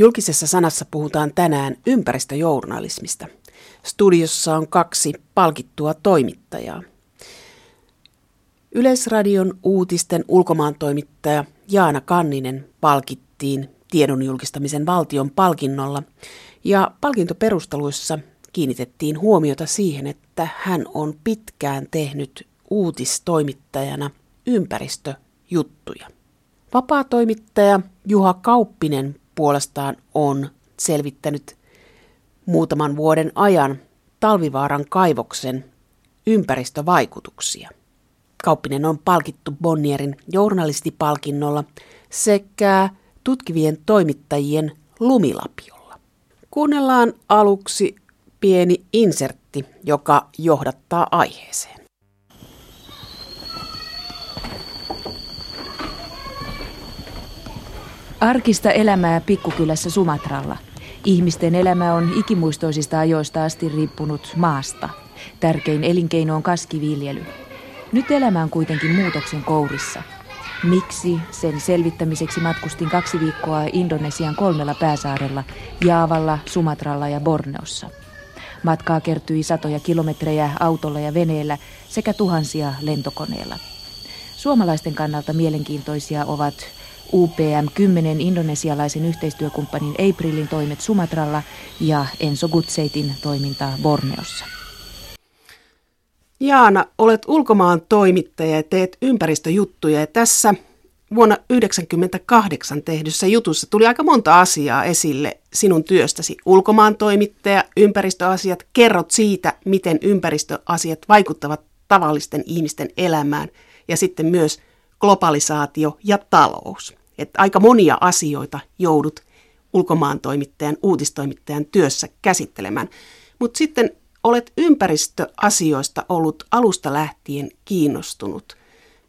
Julkisessa sanassa puhutaan tänään ympäristöjournalismista. Studiossa on kaksi palkittua toimittajaa. Yleisradion uutisten ulkomaantoimittaja Jaana Kanninen palkittiin tiedon julkistamisen valtion palkinnolla ja palkintoperusteluissa kiinnitettiin huomiota siihen, että hän on pitkään tehnyt uutistoimittajana ympäristöjuttuja. Vapaa-toimittaja Juha Kauppinen puolestaan on selvittänyt muutaman vuoden ajan Talvivaaran kaivoksen ympäristövaikutuksia. Kauppinen on palkittu Bonnierin journalistipalkinnolla sekä tutkivien toimittajien lumilapiolla. Kuunnellaan aluksi pieni insertti, joka johdattaa aiheeseen. Arkista elämää pikkukylässä Sumatralla. Ihmisten elämä on ikimuistoisista ajoista asti riippunut maasta. Tärkein elinkeino on kaskiviljely. Nyt elämä on kuitenkin muutoksen kourissa. Miksi sen selvittämiseksi matkustin kaksi viikkoa Indonesian kolmella pääsaarella, Jaavalla, Sumatralla ja Borneossa. Matkaa kertyi satoja kilometrejä autolla ja veneellä sekä tuhansia lentokoneella. Suomalaisten kannalta mielenkiintoisia ovat UPM-10 indonesialaisen yhteistyökumppanin Aprilin toimet Sumatralla ja Enso Gutseitin toimintaa Borneossa. Jaana, olet ulkomaan toimittaja ja teet ympäristöjuttuja ja tässä vuonna 1998 tehdyssä jutussa tuli aika monta asiaa esille sinun työstäsi. Ulkomaan toimittaja, ympäristöasiat, kerrot siitä, miten ympäristöasiat vaikuttavat tavallisten ihmisten elämään ja sitten myös globalisaatio ja talous että aika monia asioita joudut ulkomaan toimittajan, uutistoimittajan työssä käsittelemään. Mutta sitten olet ympäristöasioista ollut alusta lähtien kiinnostunut.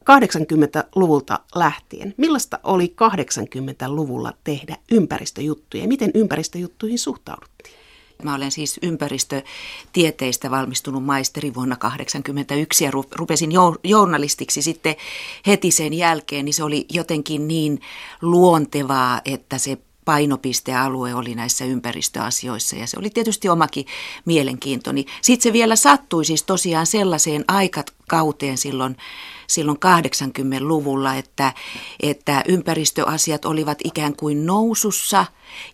80-luvulta lähtien. Millaista oli 80-luvulla tehdä ympäristöjuttuja ja miten ympäristöjuttuihin suhtauduttiin? Mä olen siis ympäristötieteistä valmistunut maisteri vuonna 1981 ja rupesin journalistiksi sitten heti sen jälkeen, niin se oli jotenkin niin luontevaa, että se painopistealue oli näissä ympäristöasioissa ja se oli tietysti omakin mielenkiintoni. Sitten se vielä sattui siis tosiaan sellaiseen aikakauteen silloin silloin 80-luvulla, että, että ympäristöasiat olivat ikään kuin nousussa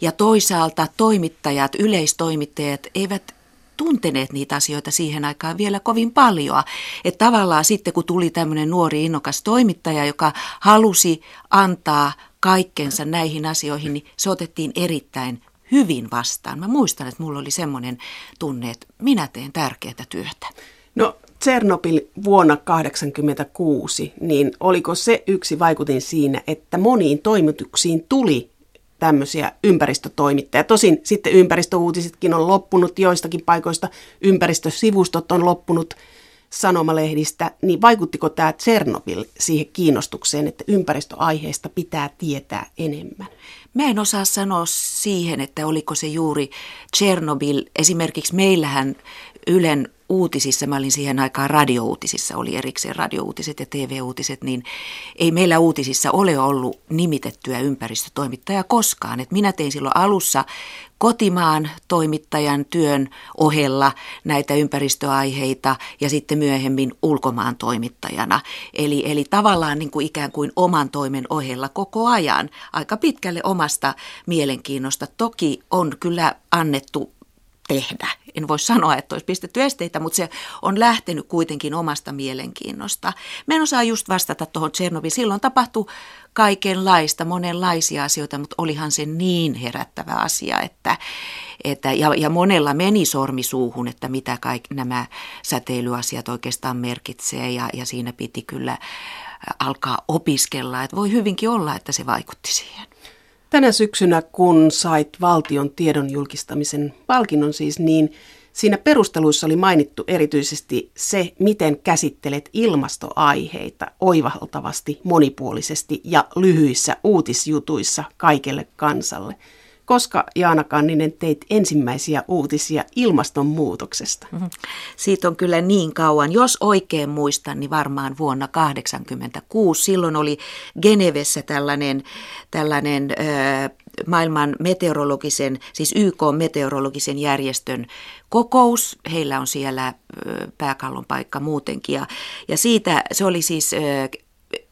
ja toisaalta toimittajat, yleistoimittajat eivät tunteneet niitä asioita siihen aikaan vielä kovin paljon. Että tavallaan sitten kun tuli tämmöinen nuori innokas toimittaja, joka halusi antaa kaikkensa näihin asioihin, niin se otettiin erittäin hyvin vastaan. Mä muistan, että mulla oli semmoinen tunne, että minä teen tärkeää työtä. No Tsernobyl vuonna 1986, niin oliko se yksi vaikutin siinä, että moniin toimituksiin tuli tämmöisiä ympäristötoimittajia. Tosin sitten ympäristöuutisetkin on loppunut joistakin paikoista, ympäristösivustot on loppunut sanomalehdistä, niin vaikuttiko tämä Tsernobyl siihen kiinnostukseen, että ympäristöaiheesta pitää tietää enemmän? Mä en osaa sanoa siihen, että oliko se juuri Tsernobyl. Esimerkiksi meillähän Ylen uutisissa, mä olin siihen aikaan radiouutisissa, oli erikseen radiouutiset ja TV-uutiset, niin ei meillä uutisissa ole ollut nimitettyä ympäristötoimittajaa koskaan. Et minä tein silloin alussa kotimaan toimittajan työn ohella näitä ympäristöaiheita ja sitten myöhemmin ulkomaan toimittajana. Eli, eli tavallaan niin kuin ikään kuin oman toimen ohella koko ajan aika pitkälle omasta mielenkiinnosta. Toki on kyllä annettu tehdä. En voi sanoa, että olisi pistetty esteitä, mutta se on lähtenyt kuitenkin omasta mielenkiinnosta. Mä en osaa just vastata tuohon Tsernobyl. Silloin tapahtui kaikenlaista, monenlaisia asioita, mutta olihan se niin herättävä asia, että, että ja, ja monella meni sormi suuhun, että mitä kaikki nämä säteilyasiat oikeastaan merkitsee ja, ja siinä piti kyllä alkaa opiskella. Että voi hyvinkin olla, että se vaikutti siihen. Tänä syksynä, kun sait valtion tiedon julkistamisen palkinnon siis, niin siinä perusteluissa oli mainittu erityisesti se, miten käsittelet ilmastoaiheita oivaltavasti, monipuolisesti ja lyhyissä uutisjutuissa kaikelle kansalle – koska Jaana Kanninen teit ensimmäisiä uutisia ilmastonmuutoksesta? Mm-hmm. Siitä on kyllä niin kauan. Jos oikein muistan, niin varmaan vuonna 1986. Silloin oli Genevessä tällainen, tällainen maailman meteorologisen, siis YK meteorologisen järjestön kokous. Heillä on siellä pääkallon paikka muutenkin. Ja, ja siitä se oli siis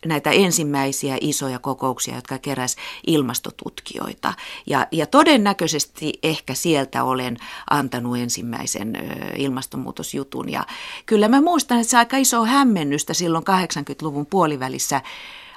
näitä ensimmäisiä isoja kokouksia, jotka keräs ilmastotutkijoita. Ja, ja todennäköisesti ehkä sieltä olen antanut ensimmäisen ilmastonmuutosjutun. Ja kyllä mä muistan, että se aika iso hämmennystä silloin 80-luvun puolivälissä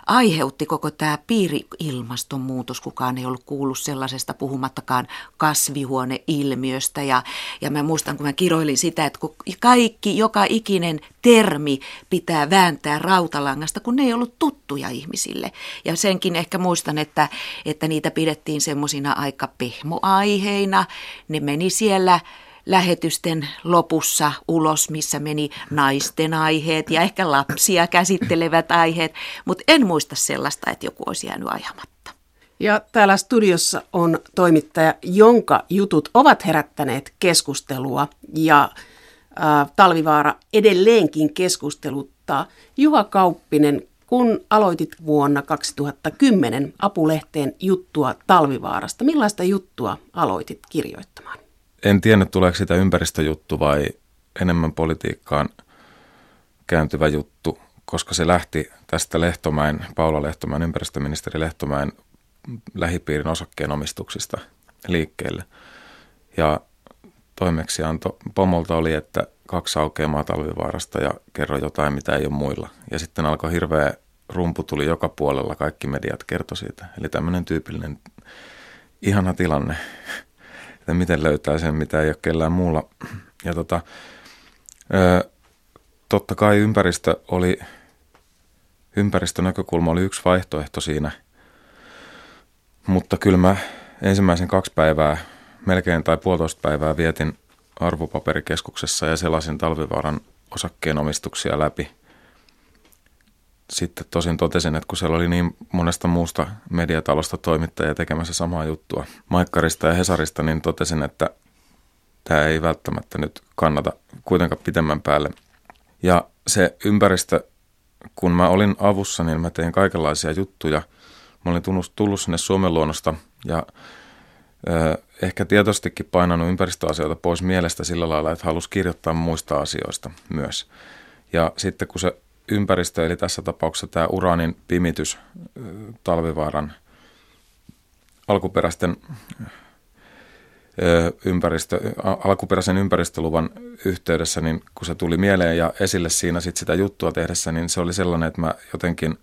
aiheutti koko tämä piiri-ilmastonmuutos. Kukaan ei ollut kuullut sellaisesta puhumattakaan kasvihuoneilmiöstä. Ja, ja mä muistan, kun mä kiroilin sitä, että kaikki, joka ikinen termi pitää vääntää rautalangasta, kun ne ei ollut tuttuja ihmisille. Ja senkin ehkä muistan, että, että niitä pidettiin semmoisina aika pehmoaiheina. Ne meni siellä lähetysten lopussa ulos, missä meni naisten aiheet ja ehkä lapsia käsittelevät aiheet, mutta en muista sellaista, että joku olisi jäänyt ajamatta. Ja täällä studiossa on toimittaja, jonka jutut ovat herättäneet keskustelua ja äh, Talvivaara edelleenkin keskusteluttaa. Juha Kauppinen, kun aloitit vuonna 2010 Apulehteen juttua Talvivaarasta, millaista juttua aloitit kirjoittamaan? En tiedä, tuleeko sitä ympäristöjuttu vai enemmän politiikkaan kääntyvä juttu, koska se lähti tästä Lehtomäen, Paula Lehtomäen, ympäristöministeri Lehtomäen lähipiirin osakkeenomistuksista liikkeelle. Ja toimeksianto pomolta oli, että kaksi aukeamaa talvivaarasta ja kerro jotain, mitä ei ole muilla. Ja sitten alkoi hirveä rumpu tuli joka puolella, kaikki mediat kertoi siitä. Eli tämmöinen tyypillinen ihana tilanne että miten löytää sen, mitä ei ole kellään muulla. Ja tota, ö, totta kai ympäristö oli, ympäristönäkökulma oli yksi vaihtoehto siinä, mutta kyllä mä ensimmäisen kaksi päivää, melkein tai puolitoista päivää vietin arvopaperikeskuksessa ja selasin talvivaaran osakkeenomistuksia läpi – sitten tosin totesin, että kun siellä oli niin monesta muusta mediatalosta toimittajia tekemässä samaa juttua Maikkarista ja Hesarista, niin totesin, että tämä ei välttämättä nyt kannata kuitenkaan pitemmän päälle. Ja se ympäristö, kun mä olin avussa, niin mä tein kaikenlaisia juttuja. Mä olin tullut sinne Suomen luonnosta ja ö, ehkä tietoistikin painanut ympäristöasioita pois mielestä sillä lailla, että halusi kirjoittaa muista asioista myös. Ja sitten kun se ympäristö, eli tässä tapauksessa tämä uraanin pimitys talvivaaran alkuperäisten ympäristö, alkuperäisen ympäristöluvan yhteydessä, niin kun se tuli mieleen ja esille siinä sit sitä juttua tehdessä, niin se oli sellainen, että mä jotenkin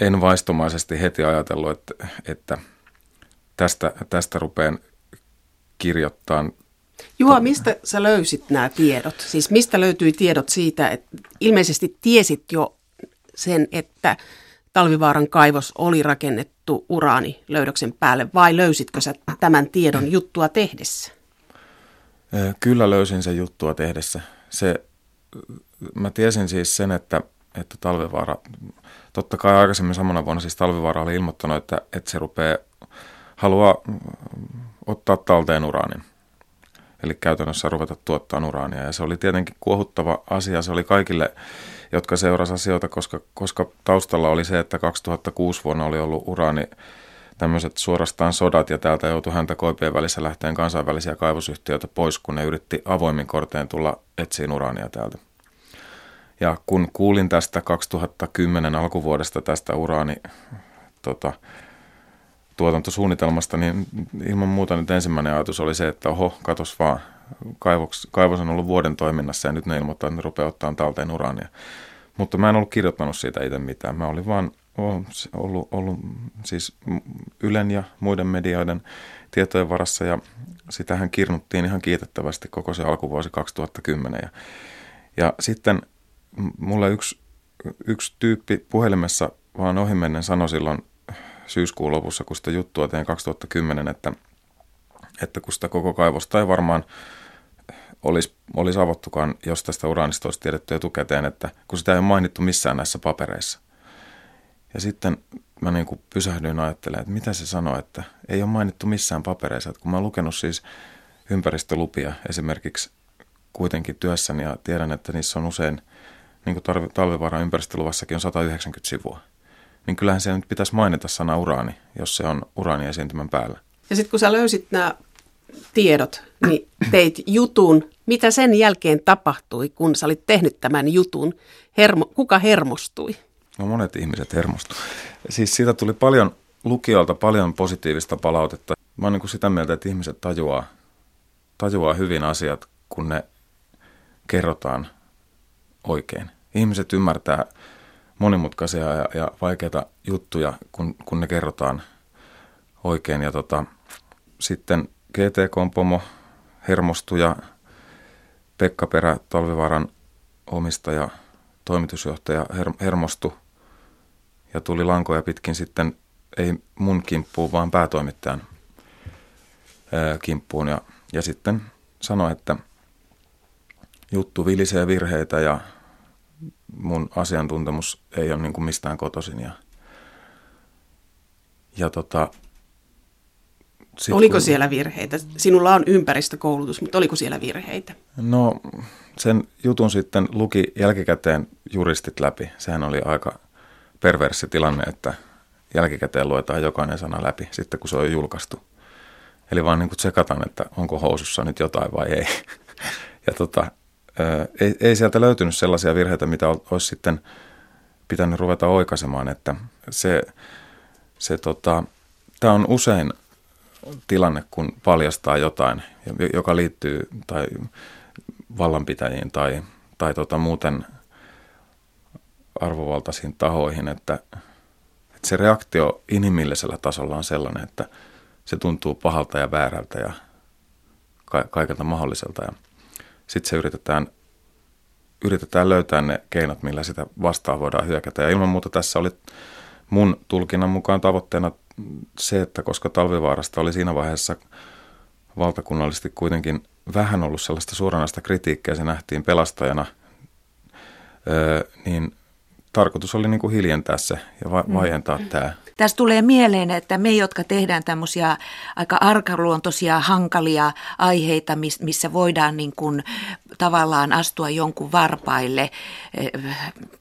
en vaistomaisesti heti ajatellut, että, että tästä, tästä rupean kirjoittaa Juha, mistä sä löysit nämä tiedot? Siis mistä löytyi tiedot siitä, että ilmeisesti tiesit jo sen, että Talvivaaran kaivos oli rakennettu uraanilöydöksen päälle, vai löysitkö sä tämän tiedon juttua tehdessä? Kyllä löysin sen juttua tehdessä. Se, mä tiesin siis sen, että, että Talvivaara, totta kai aikaisemmin samana vuonna siis Talvivaara oli ilmoittanut, että, että se rupeaa, haluaa ottaa talteen uraanin eli käytännössä ruveta tuottaa uraania. Ja se oli tietenkin kuohuttava asia, se oli kaikille, jotka seurasivat asioita, koska, koska taustalla oli se, että 2006 vuonna oli ollut uraani tämmöiset suorastaan sodat ja täältä joutui häntä koipien välissä lähteen kansainvälisiä kaivosyhtiöitä pois, kun ne yritti avoimin korteen tulla etsiin uraania täältä. Ja kun kuulin tästä 2010 alkuvuodesta tästä uraani tota, tuotantosuunnitelmasta, niin ilman muuta nyt ensimmäinen ajatus oli se, että oho, katos vaan, kaivos, kaivos on ollut vuoden toiminnassa ja nyt ne ilmoittaa, että ne rupeaa ottaa talteen uraania. Mutta mä en ollut kirjoittanut siitä itse mitään. Mä olin vaan ollut, ollut siis Ylen ja muiden medioiden tietojen varassa ja sitähän kirnuttiin ihan kiitettävästi koko se alkuvuosi 2010. Ja, ja sitten mulle yksi, yksi tyyppi puhelimessa vaan ohimennen sanoi silloin syyskuun lopussa, kun sitä juttua tein 2010, että, että kun sitä koko kaivosta ei varmaan olisi, olisi avottukaan, jos tästä uraanista olisi tiedetty etukäteen, että kun sitä ei ole mainittu missään näissä papereissa. Ja sitten mä niin kuin pysähdyin ajattelemaan, että mitä se sanoo, että ei ole mainittu missään papereissa. Että kun mä oon lukenut siis ympäristölupia esimerkiksi kuitenkin työssäni ja tiedän, että niissä on usein, niin kuin talvivaaran ympäristöluvassakin on 190 sivua – niin kyllähän se nyt pitäisi mainita sana uraani, jos se on uraani esiintymän päällä. Ja sitten kun sä löysit nämä tiedot, niin teit jutun. Mitä sen jälkeen tapahtui, kun sä olit tehnyt tämän jutun? Hermo, kuka hermostui? No monet ihmiset hermostu. Siis siitä tuli paljon lukijoilta paljon positiivista palautetta. Mä oon niin sitä mieltä, että ihmiset tajuaa, tajuaa hyvin asiat, kun ne kerrotaan oikein. Ihmiset ymmärtää monimutkaisia ja, ja vaikeita juttuja, kun, kun ne kerrotaan oikein. Ja tota, sitten GTK-pomo hermostui ja Pekka Perä, Talvivaaran omistaja, toimitusjohtaja her, hermostui ja tuli lankoja pitkin sitten ei mun kimppuun, vaan päätoimittajan ää, kimppuun. Ja, ja sitten sanoi, että juttu vilisee virheitä ja mun asiantuntemus ei ole niin kuin mistään kotoisin. Ja, ja tota, sit oliko kun, siellä virheitä? Sinulla on ympäristökoulutus, mutta oliko siellä virheitä? No sen jutun sitten luki jälkikäteen juristit läpi. Sehän oli aika perversi tilanne, että jälkikäteen luetaan jokainen sana läpi sitten kun se on julkaistu. Eli vaan niin kuin tsekataan, että onko housussa nyt jotain vai ei. ja tota, ei, ei sieltä löytynyt sellaisia virheitä, mitä olisi sitten pitänyt ruveta oikaisemaan, että se, se tota, tämä on usein tilanne, kun paljastaa jotain, joka liittyy tai vallanpitäjiin tai, tai tota, muuten arvovaltaisiin tahoihin, että, että se reaktio inhimillisellä tasolla on sellainen, että se tuntuu pahalta ja väärältä ja ka- kaikelta mahdolliselta. Ja sitten se yritetään, yritetään löytää ne keinot, millä sitä vastaan voidaan hyökätä. Ja ilman muuta tässä oli mun tulkinnan mukaan tavoitteena se, että koska talvivaarasta oli siinä vaiheessa valtakunnallisesti kuitenkin vähän ollut sellaista suoranaista kritiikkiä, se nähtiin pelastajana, niin tarkoitus oli niin kuin hiljentää se ja va- vaientaa mm. tämä. Tässä tulee mieleen, että me, jotka tehdään tämmöisiä aika arkaluontoisia, hankalia aiheita, missä voidaan niin kuin tavallaan astua jonkun varpaille, eh,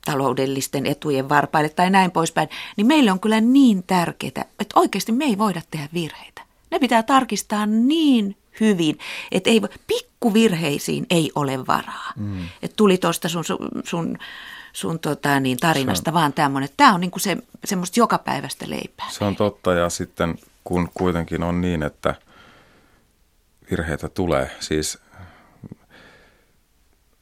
taloudellisten etujen varpaille tai näin poispäin, niin meille on kyllä niin tärkeää, että oikeasti me ei voida tehdä virheitä. Ne pitää tarkistaa niin hyvin, että ei, pikkuvirheisiin ei ole varaa. Mm. Et tuli tuosta sun, sun, sun sun tota, niin, tarinasta, on, vaan tämmöinen. Tämä on niinku se, semmoista jokapäiväistä leipää. Se on totta ja sitten kun kuitenkin on niin, että virheitä tulee, siis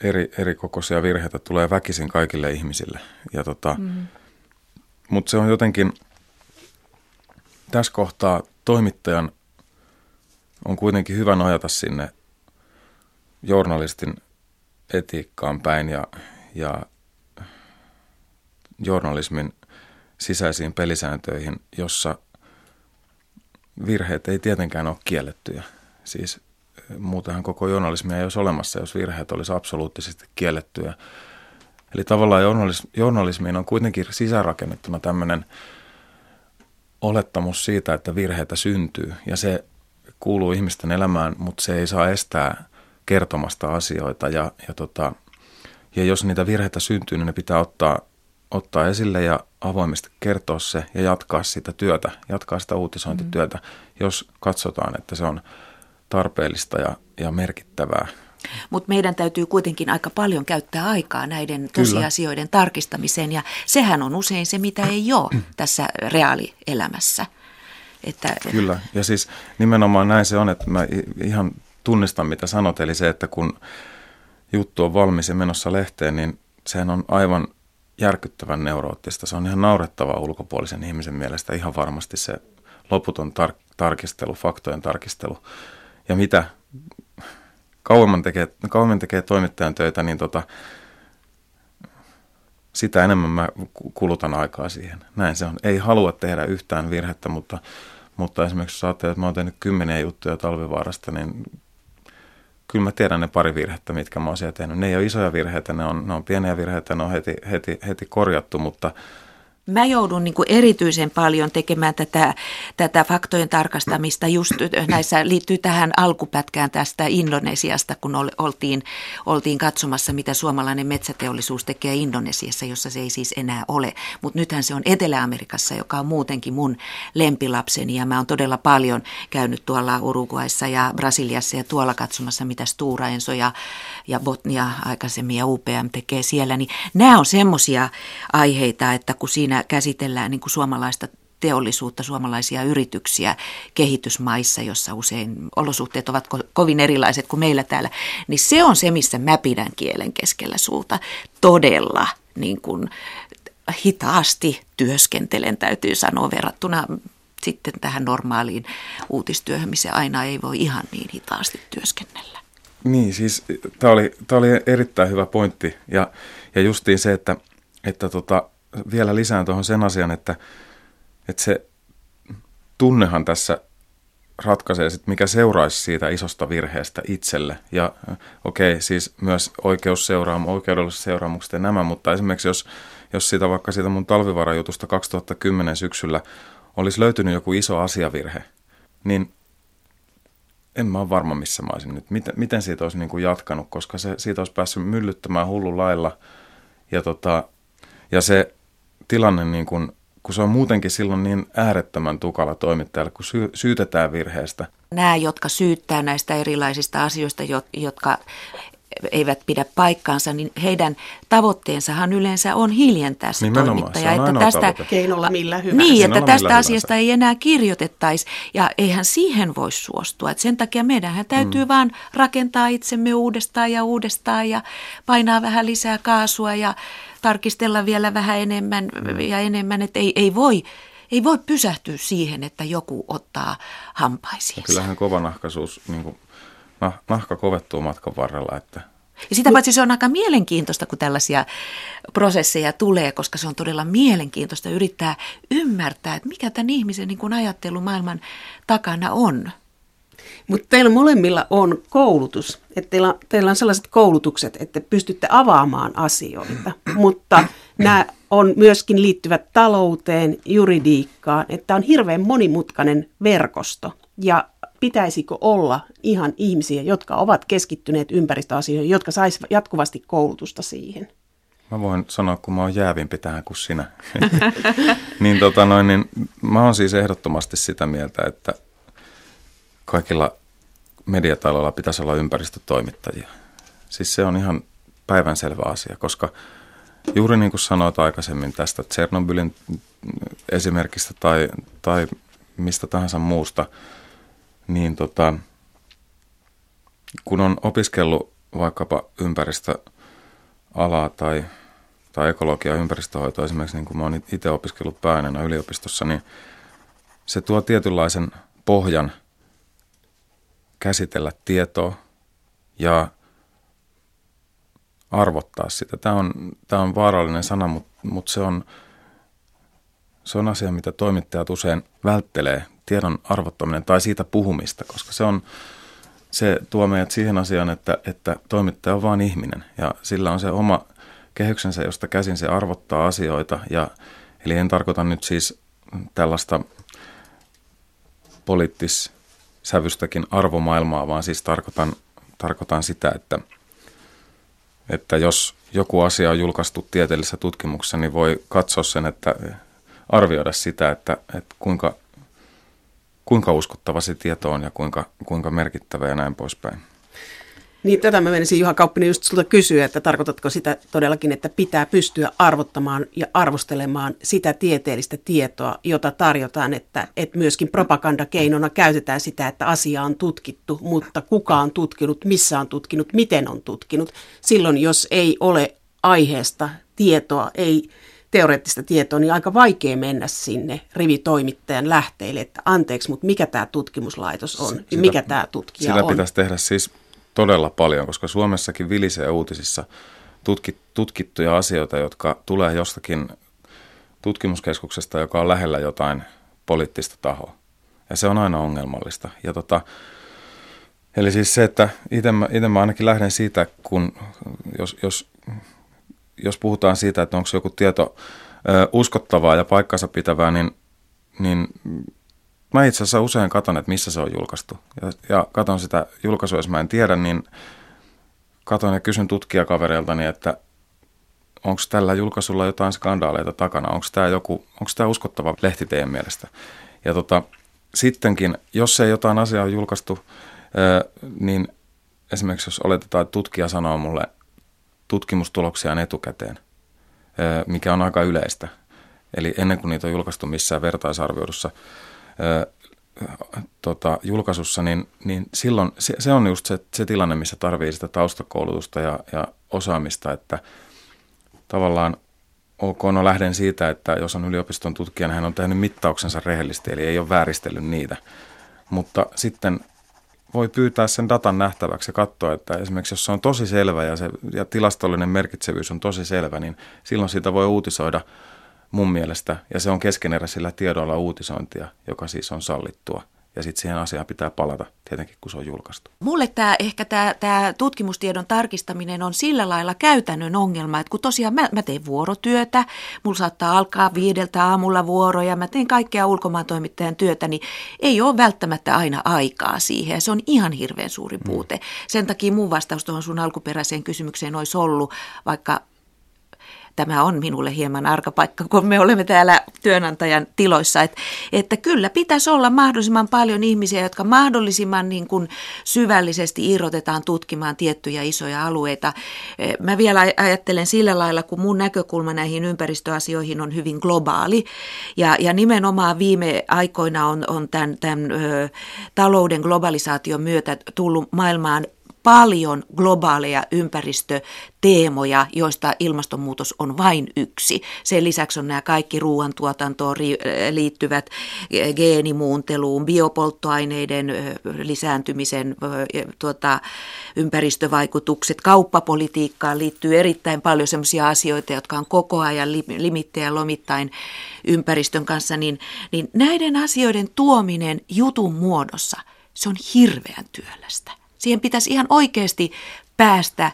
eri, eri kokoisia virheitä tulee väkisin kaikille ihmisille. Ja tota, mm. Mutta se on jotenkin, tässä kohtaa toimittajan on kuitenkin hyvä nojata sinne journalistin etiikkaan päin ja, ja journalismin sisäisiin pelisääntöihin, jossa virheet ei tietenkään ole kiellettyjä. Siis muutenhan koko journalismia ei olisi olemassa, jos virheet olisi absoluuttisesti kiellettyjä. Eli tavallaan journalismiin on kuitenkin sisäänrakennettuna tämmöinen olettamus siitä, että virheitä syntyy. Ja se kuuluu ihmisten elämään, mutta se ei saa estää kertomasta asioita. Ja, ja, tota, ja jos niitä virheitä syntyy, niin ne pitää ottaa ottaa esille ja avoimesti kertoa se ja jatkaa sitä työtä, jatkaa sitä uutisointityötä, mm. jos katsotaan, että se on tarpeellista ja, ja merkittävää. Mutta meidän täytyy kuitenkin aika paljon käyttää aikaa näiden tosiasioiden Kyllä. tarkistamiseen ja sehän on usein se, mitä ei ole tässä reaalielämässä. Että, Kyllä, ja siis nimenomaan näin se on, että mä ihan tunnistan mitä sanot, eli se, että kun juttu on valmis ja menossa lehteen, niin sehän on aivan järkyttävän neuroottista. Se on ihan naurettavaa ulkopuolisen ihmisen mielestä ihan varmasti se loputon tar- tarkistelu, faktojen tarkistelu. Ja mitä kauemman tekee, kauemman tekee toimittajan töitä, niin tota, sitä enemmän mä kulutan aikaa siihen. Näin se on. Ei halua tehdä yhtään virhettä, mutta, mutta esimerkiksi jos ajattelee, että mä oon tehnyt kymmeniä juttuja talvivaarasta, niin kyllä mä tiedän ne pari virhettä, mitkä mä oon siellä tehnyt. Ne ei ole isoja virheitä, ne on, ne on pieniä virheitä, ne on heti, heti, heti korjattu, mutta... Mä joudun niin erityisen paljon tekemään tätä, tätä faktojen tarkastamista just näissä liittyy tähän alkupätkään tästä Indonesiasta, kun oltiin, oltiin katsomassa, mitä suomalainen metsäteollisuus tekee Indonesiassa, jossa se ei siis enää ole. Mutta nythän se on Etelä-Amerikassa, joka on muutenkin mun lempilapseni ja mä oon todella paljon käynyt tuolla Uruguayssa ja Brasiliassa ja tuolla katsomassa, mitä Stura Enso ja, ja Botnia aikaisemmin ja UPM tekee siellä. Niin nämä on semmoisia aiheita, että kun siinä käsitellään niin kuin suomalaista teollisuutta, suomalaisia yrityksiä kehitysmaissa, jossa usein olosuhteet ovat ko- kovin erilaiset kuin meillä täällä, niin se on se, missä mä pidän kielen keskellä suuta todella niin kuin hitaasti työskentelen, täytyy sanoa, verrattuna sitten tähän normaaliin uutistyöhön, missä aina ei voi ihan niin hitaasti työskennellä. Niin, siis tämä oli, oli erittäin hyvä pointti ja, ja justiin se, että, että tota, vielä lisään tuohon sen asian, että, että se tunnehan tässä ratkaisee, sit, mikä seuraisi siitä isosta virheestä itselle. Ja okei, okay, siis myös oikeusseuraamu, oikeudelliset seuraamukset ja nämä, mutta esimerkiksi jos, jos siitä vaikka siitä mun talvivarajutusta 2010 syksyllä olisi löytynyt joku iso asiavirhe, niin en mä ole varma, missä mä olisin nyt. Miten, miten siitä olisi niin kuin jatkanut, koska se, siitä olisi päässyt myllyttämään hullu lailla. Ja, tota, ja se tilanne, niin kuin, kun se on muutenkin silloin niin äärettömän tukala toimittajalle, kun sy- syytetään virheestä. Nämä, jotka syyttää näistä erilaisista asioista, jotka eivät pidä paikkaansa, niin heidän tavoitteensahan yleensä on hiljentää se Nimenomaan, toimittaja. Se on että tästä, tavoite. Keinolla millä hyvänsä. Niin, että tästä millä asiasta hyvänsä. ei enää kirjoitettaisi ja eihän siihen voi suostua. Et sen takia meidänhän täytyy mm. vaan rakentaa itsemme uudestaan ja uudestaan ja painaa vähän lisää kaasua ja tarkistella vielä vähän enemmän ja enemmän, että ei, ei voi ei voi pysähtyä siihen, että joku ottaa hampaisiinsa. Kyllähän kovanahkaisuus, niin kuin, nah, nahka kovettuu matkan varrella, että Ja sitä paitsi se on aika mielenkiintoista, kun tällaisia prosesseja tulee, koska se on todella mielenkiintoista yrittää ymmärtää, että mikä tämän ihmisen niin kuin ajattelumaailman takana on. Mutta teillä molemmilla on koulutus, että teillä, teillä on sellaiset koulutukset, että pystytte avaamaan asioita, mutta nämä on myöskin liittyvät talouteen, juridiikkaan, että on hirveän monimutkainen verkosto ja pitäisikö olla ihan ihmisiä, jotka ovat keskittyneet ympäristöasioihin, jotka saisivat jatkuvasti koulutusta siihen? Mä voin sanoa, kun mä oon jäävimpi tähän kuin sinä. niin, tota noin, niin mä oon siis ehdottomasti sitä mieltä, että kaikilla mediataloilla pitäisi olla ympäristötoimittajia. Siis se on ihan päivänselvä asia, koska juuri niin kuin sanoit aikaisemmin tästä Tsernobylin esimerkistä tai, tai mistä tahansa muusta, niin tota, kun on opiskellut vaikkapa ympäristöalaa tai, tai ekologia- ja ympäristöhoitoa esimerkiksi, niin kuin mä oon itse opiskellut pääaineena yliopistossa, niin se tuo tietynlaisen pohjan käsitellä tietoa ja arvottaa sitä. Tämä on, tämä on vaarallinen sana, mutta, mutta se, on, se on asia, mitä toimittajat usein välttelee, tiedon arvottaminen tai siitä puhumista, koska se, on, se tuo meidät siihen asiaan, että, että toimittaja on vain ihminen ja sillä on se oma kehyksensä, josta käsin se arvottaa asioita. Ja, eli en tarkoita nyt siis tällaista poliittis-sävystäkin arvomaailmaa, vaan siis tarkoitan, tarkoitan sitä, että – että jos joku asia on julkaistu tieteellisessä tutkimuksessa, niin voi katsoa sen, että arvioida sitä, että, että kuinka, kuinka uskottava se tieto on ja kuinka, kuinka merkittävä ja näin poispäin. Niin, tätä mä menisin Juha Kauppinen just sulta kysyä, että tarkoitatko sitä todellakin, että pitää pystyä arvottamaan ja arvostelemaan sitä tieteellistä tietoa, jota tarjotaan, että, että myöskin propagandakeinona käytetään sitä, että asia on tutkittu, mutta kuka on tutkinut, missä on tutkinut, miten on tutkinut. Silloin, jos ei ole aiheesta tietoa, ei teoreettista tietoa, niin aika vaikea mennä sinne rivitoimittajan lähteille, että anteeksi, mutta mikä tämä tutkimuslaitos on, sitä, mikä tämä tutkija sillä on. pitäisi tehdä siis todella paljon, koska Suomessakin vilisee uutisissa tutkittuja asioita, jotka tulee jostakin tutkimuskeskuksesta, joka on lähellä jotain poliittista tahoa. Ja se on aina ongelmallista. Ja tota, eli siis se, että itse mä, ite mä ainakin lähden siitä, kun jos, jos, jos puhutaan siitä, että onko joku tieto ö, uskottavaa ja paikkansa pitävää, niin, niin mä itse asiassa usein katon, että missä se on julkaistu. Ja, ja katon sitä julkaisua, jos mä en tiedä, niin katon ja kysyn tutkijakavereiltani, että onko tällä julkaisulla jotain skandaaleita takana, onko tämä joku, onko tämä uskottava lehti teidän mielestä. Ja tota, sittenkin, jos ei jotain asiaa ole julkaistu, niin esimerkiksi jos oletetaan, että tutkija sanoo mulle tutkimustuloksiaan etukäteen, mikä on aika yleistä, eli ennen kuin niitä on julkaistu missään vertaisarvioidussa tota, julkaisussa, niin, niin silloin se, se on just se, se tilanne, missä tarvii sitä taustakoulutusta ja, ja osaamista, että tavallaan ok, no lähden siitä, että jos on yliopiston tutkija, niin hän on tehnyt mittauksensa rehellisesti, eli ei ole vääristellyt niitä. Mutta sitten voi pyytää sen datan nähtäväksi ja katsoa, että esimerkiksi jos se on tosi selvä ja, se, ja tilastollinen merkitsevyys on tosi selvä, niin silloin siitä voi uutisoida mun mielestä, ja se on keskeneräisillä tiedoilla uutisointia, joka siis on sallittua – ja sitten siihen asiaan pitää palata tietenkin, kun se on julkaistu. Mulle tämä ehkä tämä tutkimustiedon tarkistaminen on sillä lailla käytännön ongelma, että kun tosiaan mä, mä teen vuorotyötä, mulla saattaa alkaa viideltä aamulla vuoroja, mä teen kaikkea ulkomaan toimittajan työtä, niin ei ole välttämättä aina aikaa siihen ja se on ihan hirveän suuri mm. puute. Mm. Sen takia mun vastaus tuohon sun alkuperäiseen kysymykseen olisi ollut, vaikka tämä on minulle hieman arka paikka, kun me olemme täällä työnantajan tiloissa, että, että kyllä pitäisi olla mahdollisimman paljon ihmisiä, jotka mahdollisimman niin kuin syvällisesti irrotetaan tutkimaan tiettyjä isoja alueita. E, mä vielä ajattelen sillä lailla, kun mun näkökulma näihin ympäristöasioihin on hyvin globaali ja, ja nimenomaan viime aikoina on, on tämän, tämän ö, talouden globalisaation myötä tullut maailmaan paljon globaaleja ympäristöteemoja, joista ilmastonmuutos on vain yksi. Sen lisäksi on nämä kaikki ruoantuotantoon liittyvät geenimuunteluun, biopolttoaineiden lisääntymisen tuota, ympäristövaikutukset, kauppapolitiikkaan liittyy erittäin paljon sellaisia asioita, jotka on koko ajan limittejä lomittain ympäristön kanssa, niin, niin näiden asioiden tuominen jutun muodossa, se on hirveän työlästä. Siihen pitäisi ihan oikeasti päästä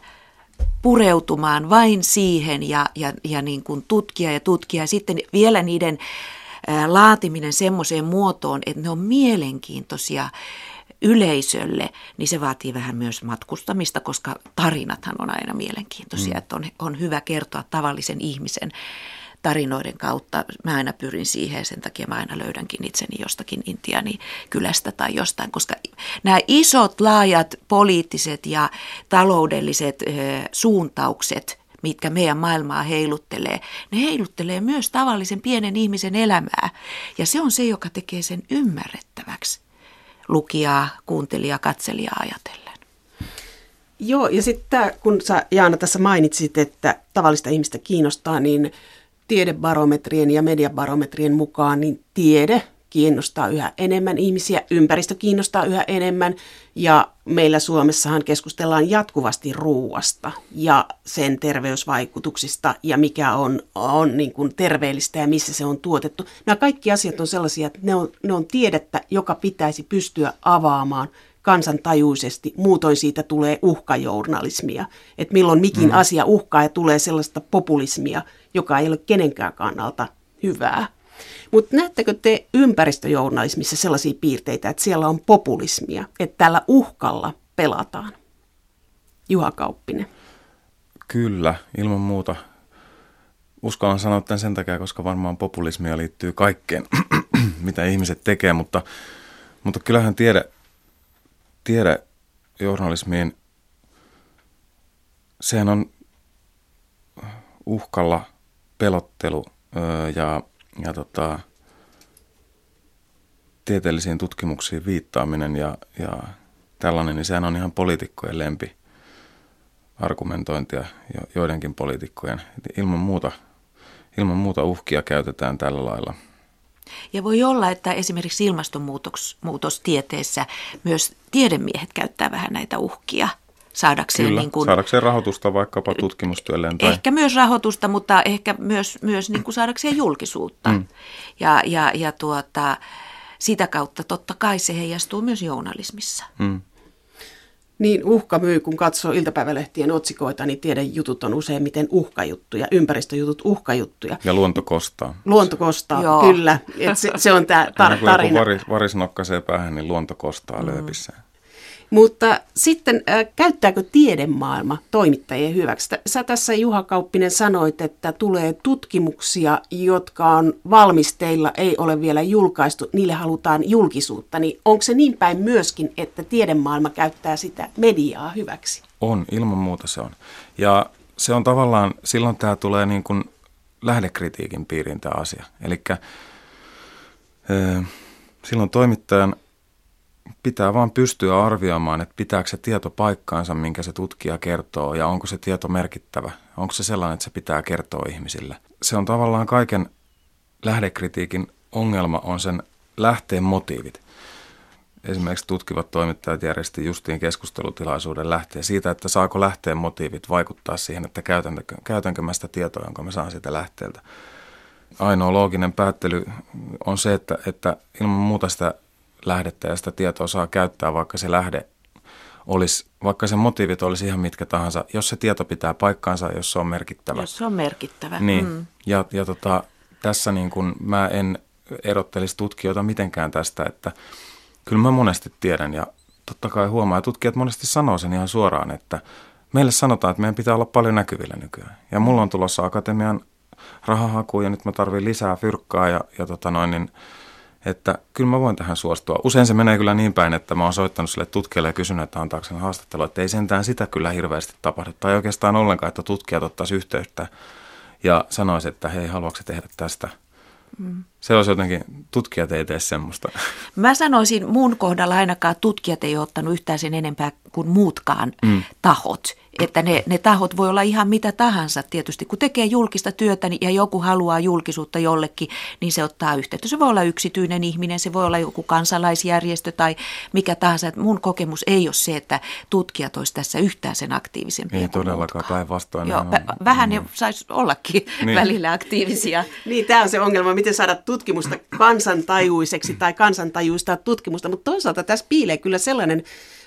pureutumaan vain siihen ja, ja, ja niin kuin tutkia ja tutkia. Ja sitten vielä niiden laatiminen semmoiseen muotoon, että ne on mielenkiintoisia yleisölle, niin se vaatii vähän myös matkustamista, koska tarinathan on aina mielenkiintoisia, mm. että on, on hyvä kertoa tavallisen ihmisen tarinoiden kautta. Mä aina pyrin siihen sen takia mä aina löydänkin itseni jostakin Intiani kylästä tai jostain, koska nämä isot, laajat poliittiset ja taloudelliset ö, suuntaukset, mitkä meidän maailmaa heiluttelee, ne heiluttelee myös tavallisen pienen ihmisen elämää. Ja se on se, joka tekee sen ymmärrettäväksi lukijaa, kuuntelijaa, katselijaa ajatellen. Joo, ja sitten kun sä Jaana tässä mainitsit, että tavallista ihmistä kiinnostaa, niin tiedebarometrien ja mediabarometrien mukaan niin tiede kiinnostaa yhä enemmän ihmisiä, ympäristö kiinnostaa yhä enemmän ja meillä Suomessahan keskustellaan jatkuvasti ruuasta ja sen terveysvaikutuksista ja mikä on, on niin kuin terveellistä ja missä se on tuotettu. Nämä kaikki asiat on sellaisia, että ne on, ne on tiedettä, joka pitäisi pystyä avaamaan kansantajuisesti, muutoin siitä tulee uhkajournalismia. Että milloin mikin mm. asia uhkaa ja tulee sellaista populismia, joka ei ole kenenkään kannalta hyvää. Mutta näettekö te ympäristöjournalismissa sellaisia piirteitä, että siellä on populismia, että tällä uhkalla pelataan? Juha Kauppinen. Kyllä, ilman muuta. Uskallan sanoa tämän sen takia, koska varmaan populismia liittyy kaikkeen, mitä ihmiset tekee, mutta, mutta kyllähän tiede, tiede journalismiin, sehän on uhkalla pelottelu ja, ja tota, tieteellisiin tutkimuksiin viittaaminen ja, ja tällainen, niin sehän on ihan poliitikkojen lempi argumentointia joidenkin poliitikkojen. Ilman muuta, ilman muuta uhkia käytetään tällä lailla. Ja voi olla, että esimerkiksi ilmastonmuutostieteessä myös tiedemiehet käyttää vähän näitä uhkia – saadakseen, Kyllä, niin kuin, saadakseen rahoitusta vaikkapa tutkimustyölleen. Tai... Ehkä myös rahoitusta, mutta ehkä myös, myös niin kuin saadakseen julkisuutta. Mm. Ja, ja, ja tuota, sitä kautta totta kai se heijastuu myös journalismissa. Mm. Niin uhka myy, kun katsoo iltapäivälehtien otsikoita, niin tiedän jutut on useimmiten uhkajuttuja, ympäristöjutut uhkajuttuja. Ja luonto kostaa. Luonto kostaa, Joo. kyllä. Et se, se on tämä tar- tarina. Kun varis, varis nokkaisee päähän, niin luonto kostaa mm. lööpissään. Mutta sitten äh, käyttääkö tiedemaailma toimittajien hyväksi? Sä tässä Juha Kauppinen sanoit, että tulee tutkimuksia, jotka on valmisteilla, ei ole vielä julkaistu, niille halutaan julkisuutta. Niin onko se niin päin myöskin, että tiedemaailma käyttää sitä mediaa hyväksi? On, ilman muuta se on. Ja se on tavallaan, silloin tämä tulee niin kuin lähdekritiikin piiriin tämä asia. Eli silloin toimittajan pitää vaan pystyä arvioimaan, että pitääkö se tieto paikkaansa, minkä se tutkija kertoo, ja onko se tieto merkittävä. Onko se sellainen, että se pitää kertoa ihmisille. Se on tavallaan kaiken lähdekritiikin ongelma on sen lähteen motiivit. Esimerkiksi tutkivat toimittajat järjesti justiin keskustelutilaisuuden lähteen siitä, että saako lähteen motiivit vaikuttaa siihen, että käytänkö, käytänkö mä sitä tietoa, jonka mä saan siitä lähteeltä. Ainoa looginen päättely on se, että, että ilman muuta sitä lähdettä ja sitä tietoa saa käyttää, vaikka se lähde olisi, vaikka sen motiivit olisi ihan mitkä tahansa, jos se tieto pitää paikkaansa, jos se on merkittävä. Jos se on merkittävä. Niin, mm. ja, ja tota, tässä niin kun mä en erottelisi tutkijoita mitenkään tästä, että kyllä mä monesti tiedän ja totta kai huomaa, ja tutkijat monesti sanoo sen ihan suoraan, että meille sanotaan, että meidän pitää olla paljon näkyvillä nykyään. Ja mulla on tulossa akatemian rahahaku ja nyt mä tarvin lisää fyrkkaa ja, ja tota noin, niin että kyllä mä voin tähän suostua. Usein se menee kyllä niin päin, että mä oon soittanut sille tutkijalle ja kysynyt, että antaako sen haastattelu, että ei sentään sitä kyllä hirveästi tapahdu. Tai oikeastaan ollenkaan, että tutkijat ottaisi yhteyttä ja sanoisi, että hei, haluatko tehdä tästä. Mm. Se olisi jotenkin, tutkijat ei tee semmoista. Mä sanoisin, mun kohdalla ainakaan tutkijat ei ole ottanut yhtään sen enempää kuin muutkaan mm. tahot että ne, ne tahot voi olla ihan mitä tahansa tietysti. Kun tekee julkista työtä niin, ja joku haluaa julkisuutta jollekin, niin se ottaa yhteyttä. Se voi olla yksityinen ihminen, se voi olla joku kansalaisjärjestö tai mikä tahansa. Että mun kokemus ei ole se, että tutkijat olisi tässä yhtään sen aktiivisempia Ei todellakaan, päinvastoin. Joo, vähän ne saisi ollakin niin. välillä aktiivisia. niin, tämä on se ongelma, miten saada tutkimusta kansantajuiseksi tai kansantajuista tutkimusta. Mutta toisaalta tässä piilee kyllä sellainen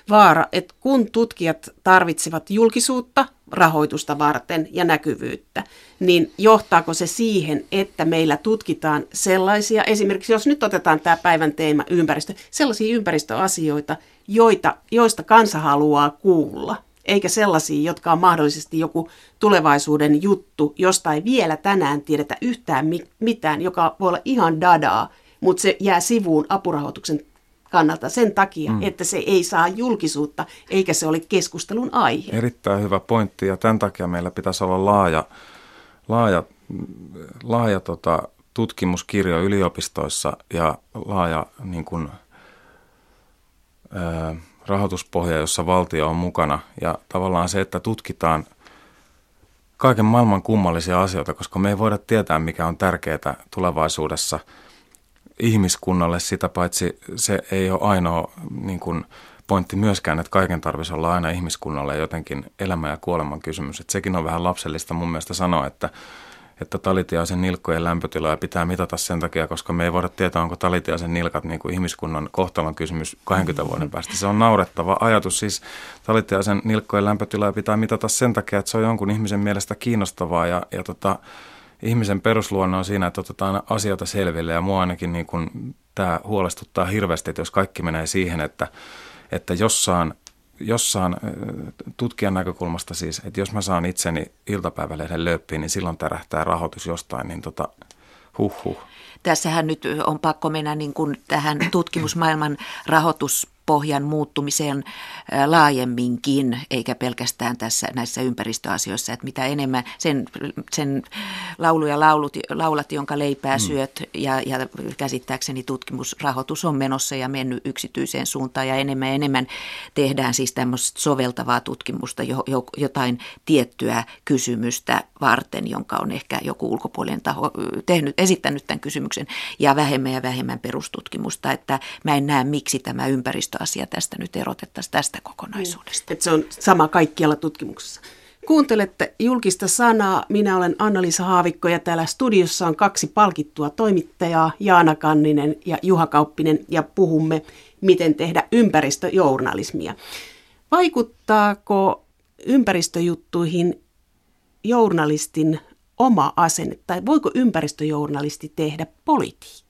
vaara, että kun tutkijat tarvitsevat julkisuutta rahoitusta varten ja näkyvyyttä, niin johtaako se siihen, että meillä tutkitaan sellaisia, esimerkiksi jos nyt otetaan tämä päivän teema ympäristö, sellaisia ympäristöasioita, joita, joista kansa haluaa kuulla, eikä sellaisia, jotka on mahdollisesti joku tulevaisuuden juttu, josta ei vielä tänään tiedetä yhtään mitään, joka voi olla ihan dadaa, mutta se jää sivuun apurahoituksen kannalta sen takia, mm. että se ei saa julkisuutta eikä se ole keskustelun aihe. Erittäin hyvä pointti ja tämän takia meillä pitäisi olla laaja, laaja, laaja tota, tutkimuskirjo yliopistoissa ja laaja niin kuin, ää, rahoituspohja, jossa valtio on mukana ja tavallaan se, että tutkitaan kaiken maailman kummallisia asioita, koska me ei voida tietää, mikä on tärkeää tulevaisuudessa – ihmiskunnalle sitä paitsi se ei ole ainoa niin kuin, pointti myöskään, että kaiken tarvitsisi olla aina ihmiskunnalle jotenkin elämä ja kuoleman kysymys. Että sekin on vähän lapsellista mun mielestä sanoa, että, että talitiaisen nilkkojen lämpötiloja pitää mitata sen takia, koska me ei voida tietää, onko talitiaisen nilkat niin kuin ihmiskunnan kohtalon kysymys 20 vuoden päästä. Se on naurettava ajatus. Siis talitiaisen nilkkojen lämpötiloja pitää mitata sen takia, että se on jonkun ihmisen mielestä kiinnostavaa ja, ja tota, ihmisen perusluonne on siinä, että otetaan asioita selville ja mua ainakin niin kuin tämä huolestuttaa hirveästi, että jos kaikki menee siihen, että, että jossain, jossain tutkijan näkökulmasta siis, että jos mä saan itseni iltapäivälehden löppiin, niin silloin tärähtää rahoitus jostain, niin tota, huh huh. Tässähän nyt on pakko mennä niin kuin tähän tutkimusmaailman rahoitus pohjan muuttumiseen laajemminkin, eikä pelkästään tässä näissä ympäristöasioissa, että mitä enemmän sen, sen laulu ja laulut, laulat, jonka leipää mm. syöt ja, ja käsittääkseni tutkimusrahoitus on menossa ja mennyt yksityiseen suuntaan ja enemmän ja enemmän tehdään siis tämmöistä soveltavaa tutkimusta, jo, jo, jotain tiettyä kysymystä varten, jonka on ehkä joku ulkopuolinen taho tehnyt, esittänyt tämän kysymyksen ja vähemmän ja vähemmän perustutkimusta, että mä en näe miksi tämä ympäristö asia tästä nyt erotettaisiin tästä kokonaisuudesta. Niin, että se on sama kaikkialla tutkimuksessa. Kuuntelette julkista sanaa. Minä olen Anna-Liisa Haavikko ja täällä studiossa on kaksi palkittua toimittajaa, Jaana Kanninen ja Juha Kauppinen, ja puhumme, miten tehdä ympäristöjournalismia. Vaikuttaako ympäristöjuttuihin journalistin oma asenne, tai voiko ympäristöjournalisti tehdä politiikkaa?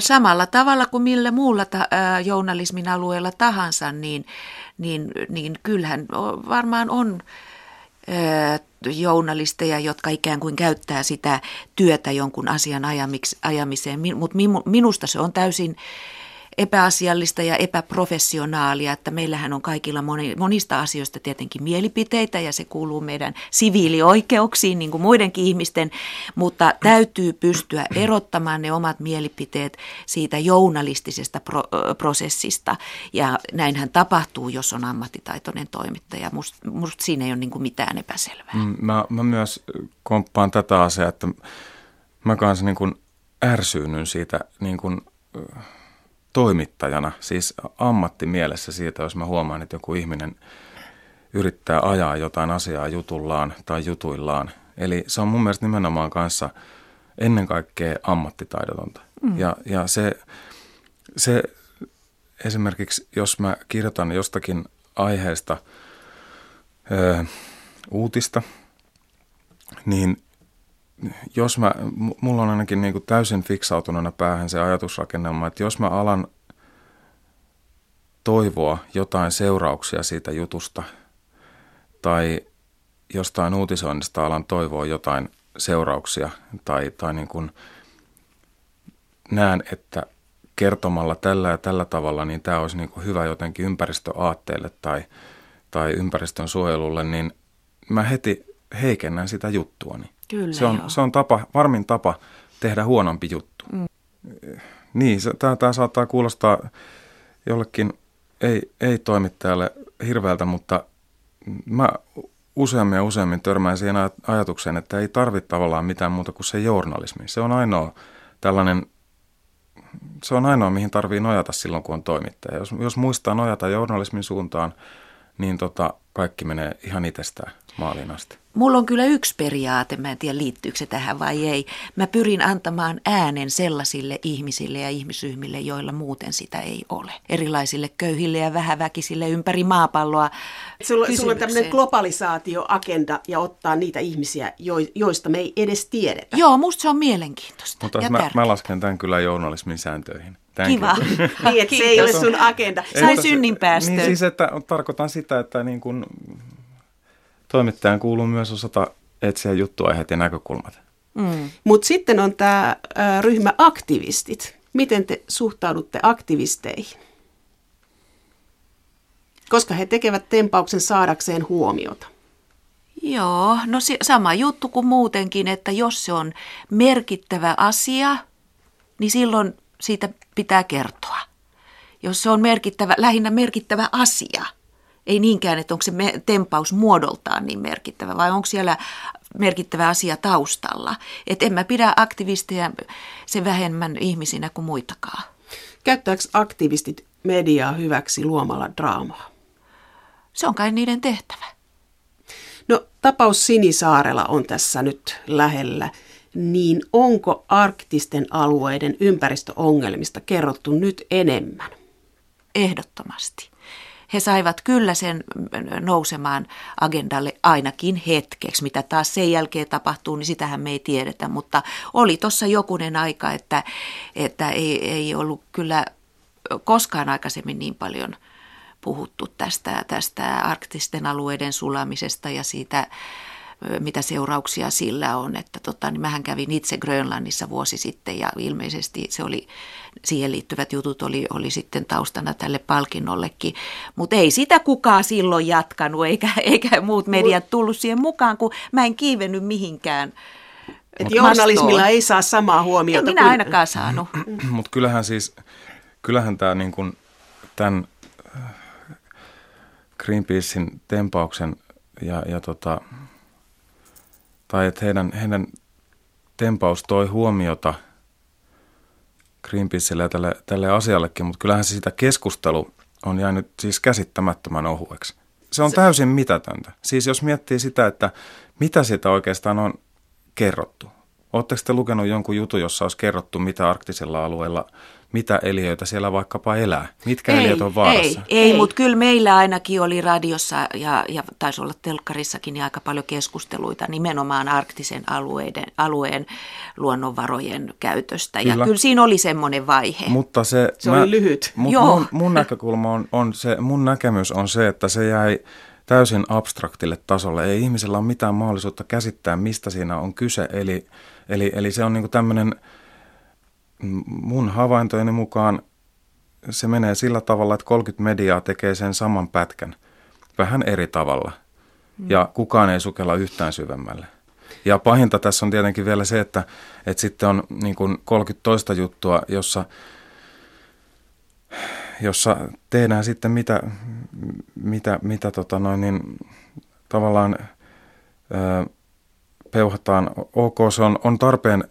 Samalla tavalla kuin millä muulla ta- journalismin alueella tahansa, niin, niin, niin kyllähän varmaan on journalisteja, jotka ikään kuin käyttää sitä työtä jonkun asian ajamiseen, mutta minusta se on täysin epäasiallista ja epäprofessionaalia, että meillähän on kaikilla moni, monista asioista tietenkin mielipiteitä ja se kuuluu meidän siviilioikeuksiin niin kuin muidenkin ihmisten, mutta täytyy pystyä erottamaan ne omat mielipiteet siitä journalistisesta pro, prosessista ja näinhän tapahtuu, jos on ammattitaitoinen toimittaja. Musta must siinä ei ole niin kuin mitään epäselvää. Mm, mä, mä myös komppaan tätä asiaa, että mä kanssa niin kuin ärsyynyn siitä niin kuin, toimittajana, siis ammattimielessä siitä, jos mä huomaan, että joku ihminen yrittää ajaa jotain asiaa jutullaan tai jutuillaan. Eli se on mun mielestä nimenomaan kanssa ennen kaikkea ammattitaidotonta. Mm. Ja, ja se, se esimerkiksi, jos mä kirjoitan jostakin aiheesta ö, uutista, niin jos mä, mulla on ainakin niin kuin täysin fiksautuneena päähän se ajatusrakennelma, että jos mä alan toivoa jotain seurauksia siitä jutusta tai jostain uutisoinnista alan toivoa jotain seurauksia tai, tai niin kuin näen, että kertomalla tällä ja tällä tavalla, niin tämä olisi niin kuin hyvä jotenkin ympäristöaatteelle tai, tai ympäristön suojelulle, niin mä heti heikennän sitä juttuani. Kyllä, se, on, se on tapa, varmin tapa tehdä huonompi juttu. Mm. Niin, tämä, tämä saattaa kuulostaa jollekin ei, ei toimittajalle hirveältä, mutta mä useammin ja useammin törmään siihen ajatukseen, että ei tarvitse tavallaan mitään muuta kuin se journalismi. Se on ainoa tällainen, se on ainoa, mihin tarvii nojata silloin, kun on toimittaja. Jos, jos muistaa nojata journalismin suuntaan, niin tota, kaikki menee ihan itsestään maaliin asti. Mulla on kyllä yksi periaate, mä en tiedä liittyykö se tähän vai ei. Mä pyrin antamaan äänen sellaisille ihmisille ja ihmisryhmille, joilla muuten sitä ei ole. Erilaisille köyhille ja vähäväkisille ympäri maapalloa. Sulla, sulla on tämmöinen globalisaatioagenda ja ottaa niitä ihmisiä, joista me ei edes tiedetä. Joo, musta se on mielenkiintoista Mutta ja mä, mä lasken tämän kyllä journalismin sääntöihin. Thank Kiva. niin, että se ei ole sun agenda. Sai synnin päästä. Niin siis, että tarkoitan sitä, että niin kun toimittajan kuuluu myös osata etsiä juttuaiheet ja näkökulmat. Mm. Mutta sitten on tämä ryhmä aktivistit. Miten te suhtaudutte aktivisteihin? Koska he tekevät tempauksen saadakseen huomiota. Joo, no sama juttu kuin muutenkin, että jos se on merkittävä asia, niin silloin siitä pitää kertoa. Jos se on merkittävä, lähinnä merkittävä asia, ei niinkään, että onko se tempaus muodoltaan niin merkittävä vai onko siellä merkittävä asia taustalla. Että en mä pidä aktivisteja sen vähemmän ihmisinä kuin muitakaan. Käyttääkö aktivistit mediaa hyväksi luomalla draamaa? Se on kai niiden tehtävä. No tapaus Sinisaarella on tässä nyt lähellä. Niin onko arktisten alueiden ympäristöongelmista kerrottu nyt enemmän? Ehdottomasti he saivat kyllä sen nousemaan agendalle ainakin hetkeksi. Mitä taas sen jälkeen tapahtuu, niin sitähän me ei tiedetä, mutta oli tuossa jokunen aika, että, että ei, ei ollut kyllä koskaan aikaisemmin niin paljon puhuttu tästä, tästä arktisten alueiden sulamisesta ja siitä mitä seurauksia sillä on. Että tota, niin mähän kävin itse Grönlannissa vuosi sitten ja ilmeisesti se oli, siihen liittyvät jutut oli, oli sitten taustana tälle palkinnollekin. Mutta ei sitä kukaan silloin jatkanut eikä, eikä muut mediat tullut siihen mukaan, kun mä en kiivennyt mihinkään. Että journalismilla ei saa samaa huomiota. En minä kuin... ainakaan saanut. Mutta kyllähän siis, kyllähän tämä niin kuin tämän äh, Greenpeacein tempauksen ja, ja tota, tai että heidän, heidän tempaus toi huomiota Greenpeacelle ja tälle, tälle asiallekin, mutta kyllähän se sitä keskustelu on jäänyt siis käsittämättömän ohueksi. Se on se... täysin mitätöntä. Siis jos miettii sitä, että mitä sitä oikeastaan on kerrottu. Oletteko te lukenut jonkun jutun, jossa olisi kerrottu, mitä arktisella alueella, mitä eliöitä siellä vaikkapa elää? Mitkä ei, eliöt on vaarassa? Ei, ei, ei. mutta kyllä meillä ainakin oli radiossa ja, ja taisi olla telkkarissakin niin aika paljon keskusteluita nimenomaan arktisen alueiden, alueen luonnonvarojen käytöstä. Kyllä. Ja kyllä siinä oli semmoinen vaihe. Mutta se, se mä, oli lyhyt. Mut Joo. Mun, mun näkökulma on, on se, mun näkemys on se, että se jäi täysin abstraktille tasolle. Ei ihmisellä ole mitään mahdollisuutta käsittää, mistä siinä on kyse. Eli, eli, eli se on niin tämmöinen, mun havaintojeni mukaan se menee sillä tavalla, että 30 mediaa tekee sen saman pätkän vähän eri tavalla. Mm. Ja kukaan ei sukella yhtään syvemmälle. Ja pahinta tässä on tietenkin vielä se, että, että sitten on niin kuin 30 toista juttua, jossa jossa tehdään sitten mitä, mitä, mitä tota noin, niin tavallaan ö, peuhataan. Ok, se on, on tarpeen,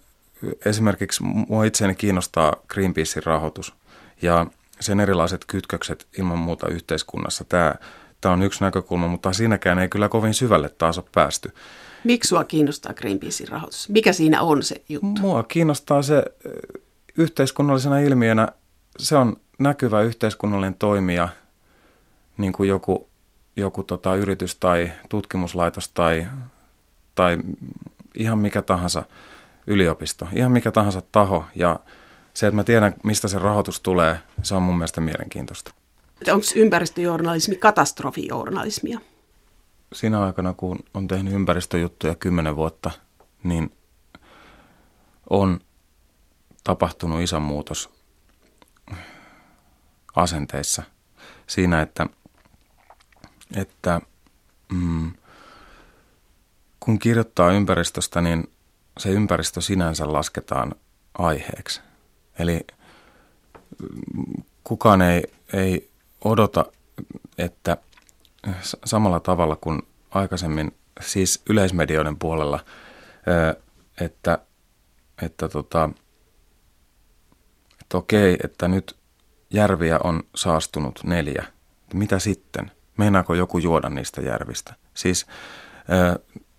esimerkiksi mua itseäni kiinnostaa Greenpeacein rahoitus ja sen erilaiset kytkökset ilman muuta yhteiskunnassa. Tämä, tämä on yksi näkökulma, mutta siinäkään ei kyllä kovin syvälle taas ole päästy. Miksi sinua kiinnostaa Greenpeacein rahoitus? Mikä siinä on se juttu? Mua kiinnostaa se yhteiskunnallisena ilmiönä, se on näkyvä yhteiskunnallinen toimija, niin kuin joku, joku tota, yritys tai tutkimuslaitos tai, tai ihan mikä tahansa yliopisto, ihan mikä tahansa taho. Ja se, että mä tiedän, mistä se rahoitus tulee, se on mun mielestä mielenkiintoista. Onko ympäristöjournalismi katastrofijournalismia? Siinä aikana, kun on tehnyt ympäristöjuttuja kymmenen vuotta, niin on tapahtunut iso muutos asenteissa siinä, että, että mm, kun kirjoittaa ympäristöstä, niin se ympäristö sinänsä lasketaan aiheeksi. Eli mm, kukaan ei, ei odota, että samalla tavalla kuin aikaisemmin, siis yleismedioiden puolella, että, että, tota, että okei, että nyt järviä on saastunut neljä. Mitä sitten? Meinaako joku juoda niistä järvistä? Siis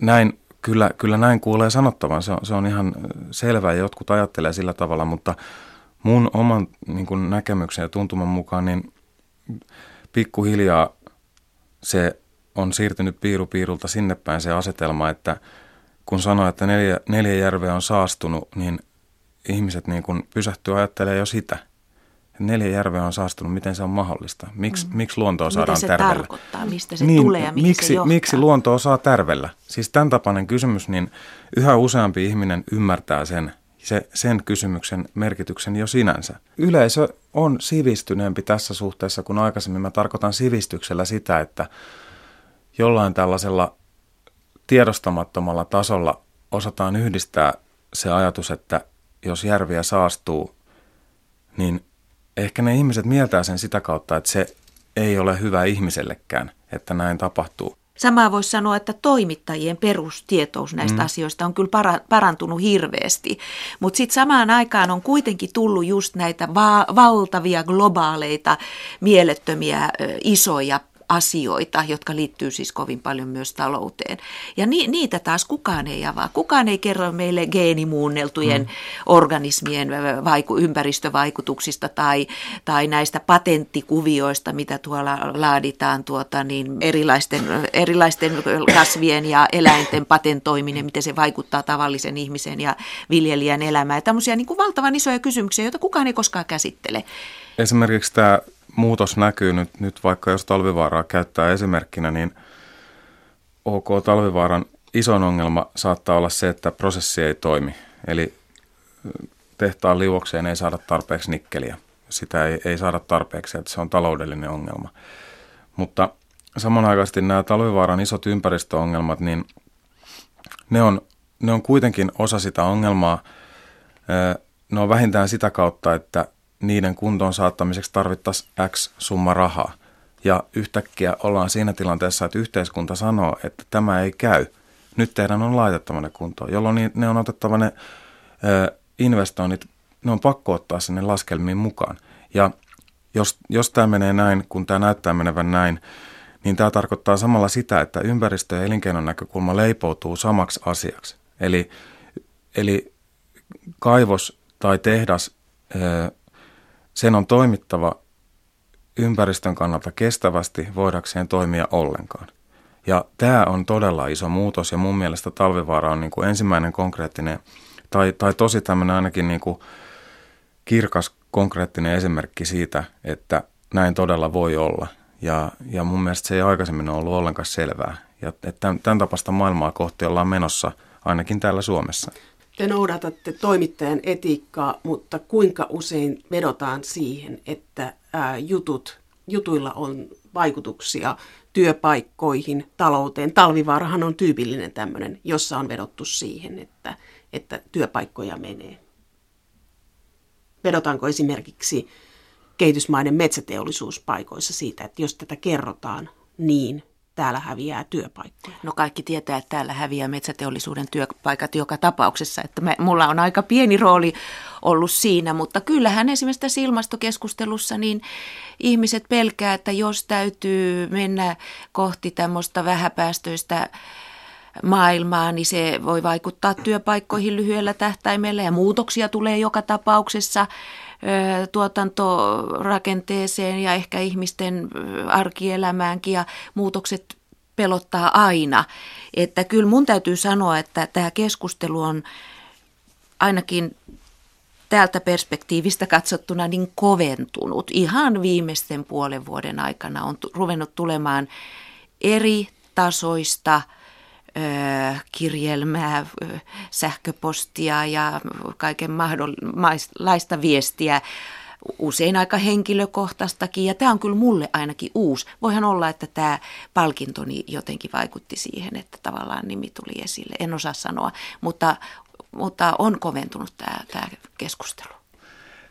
näin, kyllä, kyllä näin kuulee sanottavan. Se on, se on ihan selvää ja jotkut ajattelee sillä tavalla, mutta mun oman niin kuin näkemyksen ja tuntuman mukaan niin pikkuhiljaa se on siirtynyt piiru piirulta sinne päin se asetelma, että kun sanoo, että neljä, neljä järveä on saastunut, niin ihmiset niin kuin pysähtyy ajattelemaan jo sitä – neljä järveä on saastunut, miten se on mahdollista? Miks, mm. Miksi luontoa saadaan Mitä se tärvellä? tarkoittaa, mistä se niin, tulee ja mihin miksi, se johtaa? Miksi luontoa saa tärvellä? Siis tämän tapainen kysymys, niin yhä useampi ihminen ymmärtää sen, se, sen kysymyksen merkityksen jo sinänsä. Yleisö on sivistyneempi tässä suhteessa kuin aikaisemmin. Mä tarkoitan sivistyksellä sitä, että jollain tällaisella tiedostamattomalla tasolla osataan yhdistää se ajatus, että jos järviä saastuu, niin ehkä ne ihmiset mieltää sen sitä kautta, että se ei ole hyvä ihmisellekään, että näin tapahtuu. Samaa voisi sanoa, että toimittajien perustietous näistä mm. asioista on kyllä para, parantunut hirveästi, mutta sitten samaan aikaan on kuitenkin tullut just näitä va- valtavia globaaleita, mielettömiä, isoja asioita, jotka liittyy siis kovin paljon myös talouteen. Ja ni, niitä taas kukaan ei avaa. Kukaan ei kerro meille geenimuunneltujen mm. organismien vaiku, ympäristövaikutuksista tai, tai näistä patenttikuvioista, mitä tuolla laaditaan tuota, niin erilaisten, erilaisten kasvien ja eläinten patentoiminen, miten se vaikuttaa tavallisen ihmisen ja viljelijän elämään. Tämmöisiä niin kuin valtavan isoja kysymyksiä, joita kukaan ei koskaan käsittele. Esimerkiksi tämä muutos näkyy nyt, nyt vaikka jos talvivaaraa käyttää esimerkkinä, niin OK talvivaaran isoin ongelma saattaa olla se, että prosessi ei toimi. Eli tehtaan liuokseen ei saada tarpeeksi nikkeliä. Sitä ei, ei saada tarpeeksi, että se on taloudellinen ongelma. Mutta samanaikaisesti nämä talvivaaran isot ympäristöongelmat, niin ne on, ne on kuitenkin osa sitä ongelmaa. Ne on vähintään sitä kautta, että niiden kuntoon saattamiseksi tarvittaisiin X summa rahaa. Ja yhtäkkiä ollaan siinä tilanteessa, että yhteiskunta sanoo, että tämä ei käy. Nyt teidän on laitettava ne kuntoon, jolloin ne on otettava ne ö, investoinnit, ne on pakko ottaa sinne laskelmiin mukaan. Ja jos, jos tämä menee näin, kun tämä näyttää menevän näin, niin tämä tarkoittaa samalla sitä, että ympäristö- ja elinkeinon näkökulma leipoutuu samaksi asiaksi. Eli, eli kaivos tai tehdas, sen on toimittava ympäristön kannalta kestävästi voidakseen toimia ollenkaan. Ja tämä on todella iso muutos ja mun mielestä Talvivaara on niin kuin ensimmäinen konkreettinen tai, tai tosi tämmöinen ainakin niin kuin kirkas konkreettinen esimerkki siitä, että näin todella voi olla. Ja, ja mun mielestä se ei aikaisemmin ole ollut ollenkaan selvää. Ja että tämän, tämän tapasta maailmaa kohti ollaan menossa ainakin täällä Suomessa. Te noudatatte toimittajan etiikkaa, mutta kuinka usein vedotaan siihen, että ää, jutut, jutuilla on vaikutuksia työpaikkoihin, talouteen. Talvivaarahan on tyypillinen tämmöinen, jossa on vedottu siihen, että, että työpaikkoja menee. Vedotaanko esimerkiksi kehitysmaiden metsäteollisuuspaikoissa siitä, että jos tätä kerrotaan, niin täällä häviää työpaikkoja. No kaikki tietää, että täällä häviää metsäteollisuuden työpaikat joka tapauksessa. Että me, mulla on aika pieni rooli ollut siinä, mutta kyllähän esimerkiksi tässä ilmastokeskustelussa niin ihmiset pelkää, että jos täytyy mennä kohti tämmöistä vähäpäästöistä maailmaa, niin se voi vaikuttaa työpaikkoihin lyhyellä tähtäimellä ja muutoksia tulee joka tapauksessa tuotantorakenteeseen ja ehkä ihmisten arkielämäänkin ja muutokset pelottaa aina. Että kyllä mun täytyy sanoa, että tämä keskustelu on ainakin täältä perspektiivistä katsottuna niin koventunut. Ihan viimeisten puolen vuoden aikana on ruvennut tulemaan eri tasoista – kirjelmää, sähköpostia ja kaiken mahdollisuista viestiä, usein aika henkilökohtaistakin, ja tämä on kyllä mulle ainakin uusi. Voihan olla, että tämä palkintoni jotenkin vaikutti siihen, että tavallaan nimi tuli esille. En osaa sanoa, mutta, mutta on koventunut tämä, tämä keskustelu.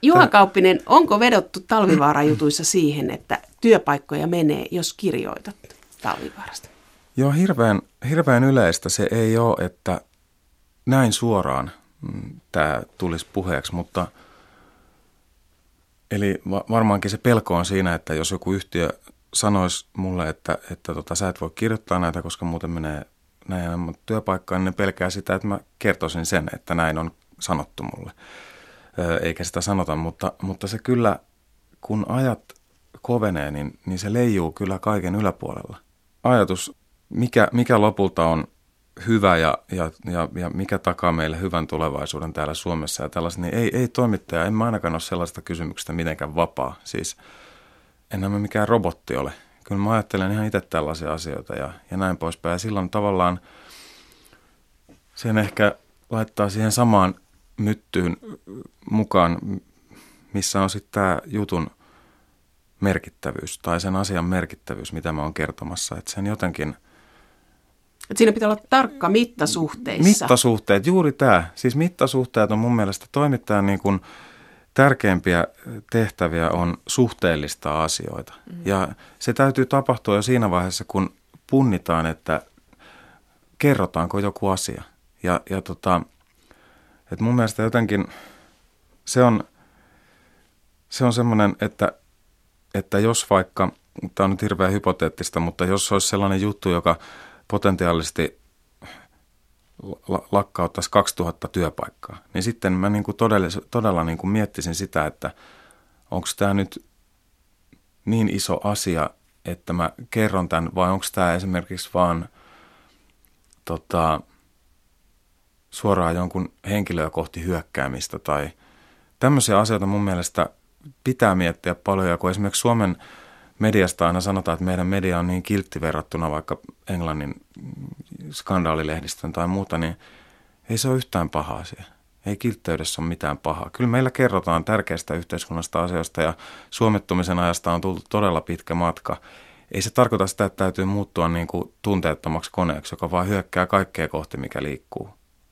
Juha Kauppinen, onko vedottu talvivaarajutuissa siihen, että työpaikkoja menee, jos kirjoitat talvivaarasta? Joo, hirveän, hirveän yleistä se ei ole, että näin suoraan mm, tämä tulisi puheeksi, mutta eli varmaankin se pelko on siinä, että jos joku yhtiö sanoisi mulle, että, että tota, sä et voi kirjoittaa näitä, koska muuten menee näin työpaikkaan, niin ne pelkää sitä, että mä kertoisin sen, että näin on sanottu mulle. Eikä sitä sanota, mutta, mutta se kyllä, kun ajat kovenee, niin, niin se leijuu kyllä kaiken yläpuolella. Ajatus mikä, mikä lopulta on hyvä ja, ja, ja, ja mikä takaa meille hyvän tulevaisuuden täällä Suomessa ja tällaista, niin ei, ei toimittaja, en mä ainakaan ole sellaista kysymyksestä mitenkään vapaa. Siis enhän mä mikään robotti ole. Kyllä mä ajattelen ihan itse tällaisia asioita ja, ja näin poispäin. Ja silloin tavallaan sen ehkä laittaa siihen samaan myttyyn mukaan, missä on sitten tämä jutun merkittävyys tai sen asian merkittävyys, mitä mä oon kertomassa. Että sen jotenkin – että siinä pitää olla tarkka mittasuhteissa. Mittasuhteet, juuri tämä. Siis mittasuhteet on mun mielestä toimittajan niin kuin tärkeimpiä tehtäviä on suhteellista asioita. Mm. Ja se täytyy tapahtua jo siinä vaiheessa, kun punnitaan, että kerrotaanko joku asia. Ja, ja tota, että mun mielestä jotenkin se on, se on semmoinen, että, että jos vaikka, tämä on nyt hirveän hypoteettista, mutta jos olisi sellainen juttu, joka potentiaalisesti lakkauttaisi 2000 työpaikkaa, niin sitten mä niin kuin todella, todella niin kuin miettisin sitä, että onko tämä nyt niin iso asia, että mä kerron tämän, vai onko tämä esimerkiksi vaan tota, suoraan jonkun henkilöä kohti hyökkäämistä tai tämmöisiä asioita mun mielestä pitää miettiä paljon, ja kun esimerkiksi Suomen mediasta aina sanotaan, että meidän media on niin kiltti verrattuna vaikka Englannin skandaalilehdistön tai muuta, niin ei se ole yhtään paha asia. Ei kiltteydessä ole mitään pahaa. Kyllä meillä kerrotaan tärkeistä yhteiskunnasta asioista ja suomettumisen ajasta on tullut todella pitkä matka. Ei se tarkoita sitä, että täytyy muuttua niin kuin tunteettomaksi koneeksi, joka vaan hyökkää kaikkea kohti, mikä liikkuu.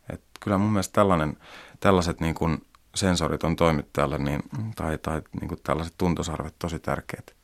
Et kyllä mun mielestä tällainen, tällaiset niin kuin sensorit on toimittajalle niin, tai, tai niin kuin tällaiset tuntosarvet tosi tärkeät.